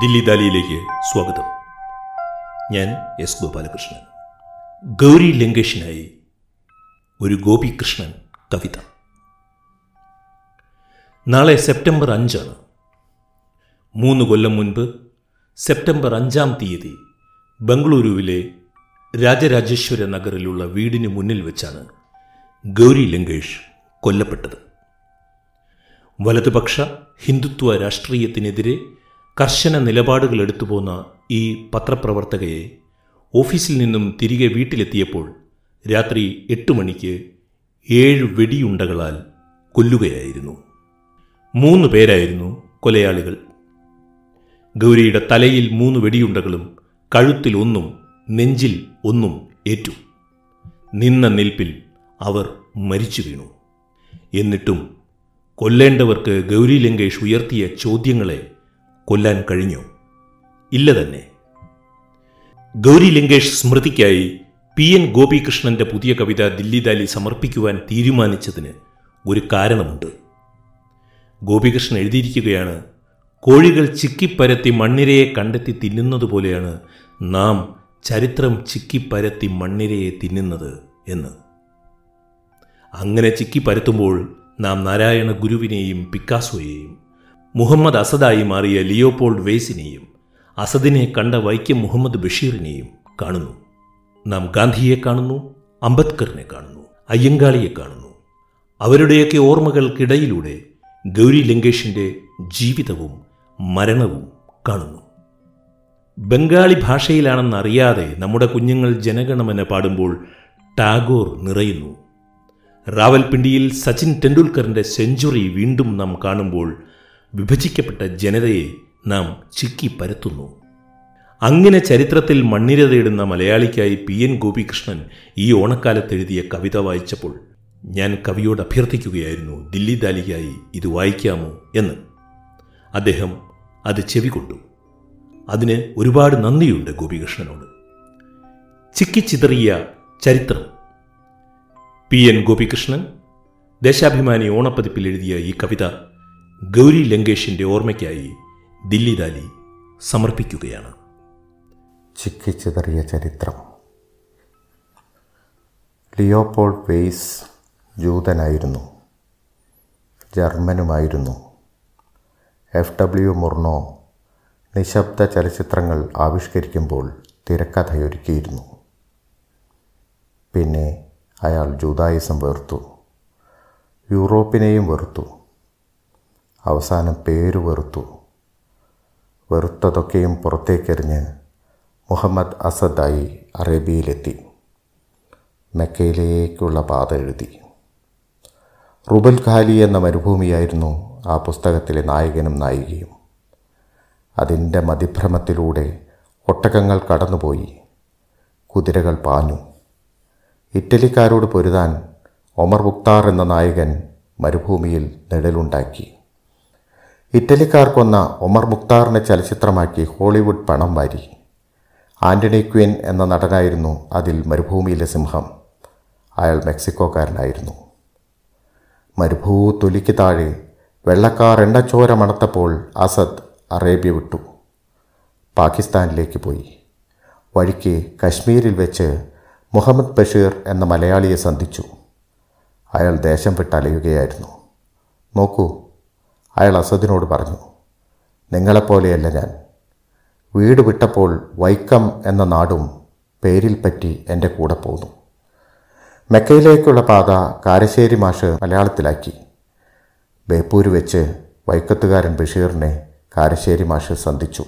ദില്ലി ദാലിയിലേക്ക് സ്വാഗതം. ഞാൻ എസ് ഗോപാലകൃഷ്ണൻ. ഗൗരി ലങ്കേഷിനായി ഒരു ഗോപികൃഷ്ണൻ കവിത. നാളെ സെപ്റ്റംബർ അഞ്ചാണ്. മൂന്ന് കൊല്ലം മുൻപ് സെപ്റ്റംബർ അഞ്ചാം തീയതി ബംഗളൂരുവിലെ രാജരാജേശ്വര നഗറിലുള്ള വീടിന് മുന്നിൽ വെച്ചാണ് ഗൗരി ലങ്കേഷ് കൊല്ലപ്പെട്ടത്. വലതുപക്ഷ ഹിന്ദുത്വ രാഷ്ട്രീയത്തിനെതിരെ കർശന നിലപാടുകൾ എടുത്തുപോന്ന ഈ പത്രപ്രവർത്തകയെ ഓഫീസിൽ നിന്നും തിരികെ വീട്ടിലെത്തിയപ്പോൾ രാത്രി എട്ട് മണിക്ക് ഏഴ് വെടിയുണ്ടകളാൽ കൊല്ലുകയായിരുന്നു. മൂന്ന് പേരായിരുന്നു കൊലയാളികൾ. ഗൗരിയുടെ തലയിൽ മൂന്ന് വെടിയുണ്ടകളും കഴുത്തിൽ ഒന്നും നെഞ്ചിൽ ഒന്നും ഏറ്റു. നിന്ന നിൽപ്പിൽ അവർ മരിച്ചു വീണു. എന്നിട്ടും കൊല്ലേണ്ടവർക്ക് ഗൗരി ലങ്കേഷ് ഉയർത്തിയ ചോദ്യങ്ങളെ കൊല്ലാൻ കഴിഞ്ഞു. ഇല്ല തന്നെ. ഗൗരി ലങ്കേഷ് സ്മൃതിക്കായി പി എൻ ഗോപികൃഷ്ണന്റെ പുതിയ കവിത ദില്ലി ദാലി സമർപ്പിക്കുവാൻ തീരുമാനിച്ചതിന് ഒരു കാരണമുണ്ട്. ഗോപികൃഷ്ണൻ എഴുതിയിരിക്കുകയാണ് കോഴികൾ ചിക്കിപ്പരത്തി മണ്ണിരയെ കണ്ടെത്തി തിന്നുന്നത് പോലെയാണ് നാം ചരിത്രം ചിക്കിപ്പരത്തി മണ്ണിരയെ തിന്നുന്നത് എന്ന്. അങ്ങനെ ചിക്കിപ്പരത്തുമ്പോൾ നാം നാരായണ ഗുരുവിനെയും പിക്കാസോയെയും മുഹമ്മദ് അസദായി മാറിയ ലിയോപോൾഡ് വെയ്സിനെയും അസദിനെ കണ്ട വൈക്കം മുഹമ്മദ് ബഷീറിനെയും കാണുന്നു. നാം ഗാന്ധിയെ കാണുന്നു അംബേദ്കറിനെ കാണുന്നു അയ്യങ്കാളിയെ കാണുന്നു. അവരുടെയൊക്കെ ഓർമ്മകൾക്കിടയിലൂടെ ഗൗരി ലങ്കേഷിന്റെ ജീവിതവും മരണവും കാണുന്നു. ബംഗാളി ഭാഷയിലാണെന്നറിയാതെ നമ്മുടെ കുഞ്ഞുങ്ങൾ ജനഗണമന പാടുമ്പോൾ ടാഗോർ നിറയുന്നു. റാവൽപിണ്ടിയിൽ സച്ചിൻ ടെണ്ടുൽക്കറിന്റെ സെഞ്ചുറി വീണ്ടും നാം കാണുമ്പോൾ വിഭജിക്കപ്പെട്ട ജനതയെ നാം ചിക്കി പരത്തുന്നു. അങ്ങനെ ചരിത്രത്തിൽ മണ്ണിര തേടുന്ന മലയാളിക്കായി പി എൻ ഗോപികൃഷ്ണൻ ഈ ഓണക്കാലത്ത് എഴുതിയ കവിത വായിച്ചപ്പോൾ ഞാൻ കവിയോട് അഭ്യർത്ഥിക്കുകയായിരുന്നു ദില്ലി ദാലിക്കായി ഇത് വായിക്കാമോ? എന്ന്. അദ്ദേഹം അത് ചെവി കൊണ്ടു. അതിന് ഒരുപാട് നന്ദിയുണ്ട് ഗോപികൃഷ്ണനോട്. ചിക്കിച്ചിതറിയ ചരിത്രം. പി എൻ ഗോപികൃഷ്ണൻ ദേശാഭിമാനി ഓണപ്പതിപ്പിൽ എഴുതിയ ഈ കവിത ഗൗരി ലങ്കേഷിന്റെ ഓർമ്മയ്ക്കായി ദില്ലി ദാലി സമർപ്പിക്കുകയാണ്. ചിക്കിച്ചിതറിയ ചരിത്രം. ലിയോപോൾ വെയ്സ് ജൂതനായിരുന്നു. ജർമ്മനുമായിരുന്നു. എഫ് ഡബ്ല്യു മുർണോ നിശബ്ദ ചലച്ചിത്രങ്ങൾ ആവിഷ്കരിക്കുമ്പോൾ തിരക്കഥയൊരുക്കിയിരുന്നു. പിന്നെ അയാൾ ജൂതായിസം വെറുത്തു യൂറോപ്പിനെയും വെറുത്തു. അവസാനം പേര് വെറുത്തു. വെറുത്തതൊക്കെയും പുറത്തേക്കെറിഞ്ഞ് മുഹമ്മദ് അസദായി അറേബ്യയിലെത്തി. മെക്കയിലേക്കുള്ള പാത എഴുതി. റുബൽ ഖാലി എന്ന മരുഭൂമിയായിരുന്നു ആ പുസ്തകത്തിലെ നായകനും നായികയും. അതിന്റെ മതിഭ്രമത്തിലൂടെ ഒട്ടകങ്ങൾ കടന്നുപോയി. കുതിരകൾ പാഞ്ഞു. ഇറ്റലിക്കാരോട് പൊരുതാൻ ഒമർ മുക്താർ എന്ന നായകൻ മരുഭൂമിയിൽ നിഴലുണ്ടാക്കി. ഇറ്റലിക്കാർ കൊന്ന ഒമർ മുക്താറിനെ ചലച്ചിത്രമാക്കി ഹോളിവുഡ് പണം വാരി. ആന്റണി ക്വിൻ എന്ന നടനായിരുന്നു അതിൽ മരുഭൂമിയിലെ സിംഹം. അയാൾ മെക്സിക്കോക്കാരനായിരുന്നു. മരുഭൂ തൊലിക്ക് താഴെ വെള്ളക്കാർ എണ്ണച്ചോര മണത്തപ്പോൾ അസദ് അറേബ്യ വിട്ടു. പാകിസ്ഥാനിലേക്ക് പോയി. വഴിക്ക് കശ്മീരിൽ വെച്ച് മുഹമ്മദ് ബഷീർ എന്ന മലയാളിയെ സന്ധിച്ചു. അയാൾ ദേശം വിട്ടലയുകയായിരുന്നു. നോക്കൂ അയാൾ അസദിനോട് പറഞ്ഞു നിങ്ങളെപ്പോലെയല്ല ഞാൻ. വീട് വിട്ടപ്പോൾ വൈക്കം എന്ന നാടും പേരിൽ പറ്റി എന്റെ കൂടെ പോന്നു. മെക്കയിലേക്കുള്ള പാത കാരശ്ശേരി മാഷ് മലയാളത്തിലാക്കി. ബേപ്പൂര് വെച്ച് വൈക്കത്തുകാരൻ ബഷീറിനെ കാരശ്ശേരി മാഷ് സന്ധിച്ചു.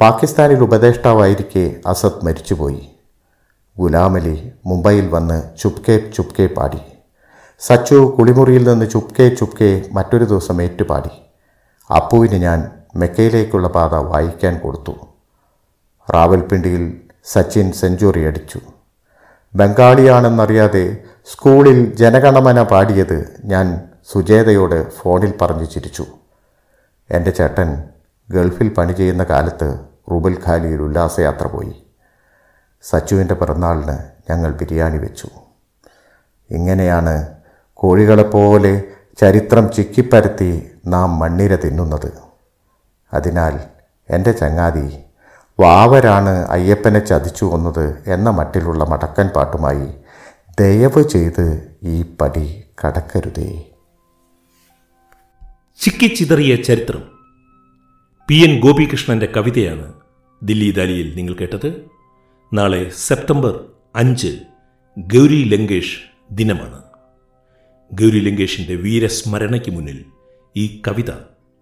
പാകിസ്ഥാനിൽ ഉപദേഷ്ടാവായിരിക്കെ അസദ് മരിച്ചുപോയി. ഗുലാമലി മുംബൈയിൽ വന്ന് ചുപ്കേ ചുപ്കേ പാടി സച്ചു കുളിമുറിയിൽ നിന്ന് ചുപ്കെ ചുപ്കെ മറ്റൊരു ദിവസം ഏറ്റുപാടി. അപ്പുവിന് ഞാൻ മെക്കയിലേക്കുള്ള പാത വായിക്കാൻ കൊടുത്തു. റാവൽപിണ്ടിയിൽ സച്ചിൻ സെഞ്ചുറി അടിച്ചു. ബംഗാളിയാണെന്നറിയാതെ സ്കൂളിൽ ജനഗണമന പാടിയത് ഞാൻ സുജേതയോട് ഫോണിൽ പറഞ്ഞു ചിരിച്ചു. എന്റെ ചേട്ടൻ ഗൾഫിൽ പണി ചെയ്യുന്ന കാലത്ത് റുബൽ ഖാലിയിൽ ഉല്ലാസയാത്ര പോയി. സച്ചുവിന്റെ പിറന്നാളിന് ഞങ്ങൾ ബിരിയാണി വെച്ചു. ഇങ്ങനെയാണ് കോഴികളെപ്പോലെ ചരിത്രം ചിക്കിപ്പരത്തി നാം മണ്ണിര തിന്നുന്നത്. അതിനാൽ എന്റെ ചങ്ങാതി വാവരാണ് അയ്യപ്പനെ ചതിച്ചു കൊന്നത് എന്ന മട്ടിലുള്ള മടക്കൻ പാട്ടുമായി ദയവ് ചെയ്ത് ഈ പടി കടക്കരുതേ. ചിക്കിച്ചിതറിയ ചരിത്രം. പി എൻ ഗോപികൃഷ്ണന്റെ കവിതയാണ് ദില്ലി ദാലിയിൽ നിങ്ങൾ കേട്ടത്. നാളെ സെപ്റ്റംബർ അഞ്ച് ഗൗരി ലങ്കേഷ് ദിനമാണ്. ഗൗരി ലങ്കേഷിന്റെ വീരസ്മരണയ്ക്ക് മുന്നിൽ ഈ കവിത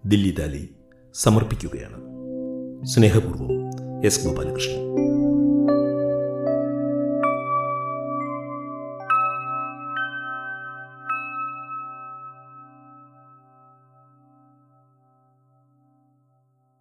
ദില്ലി ദാലി സമർപ്പിക്കുകയാണ്. സ്നേഹപൂർവം എസ് ഗോപാലകൃഷ്ണൻ.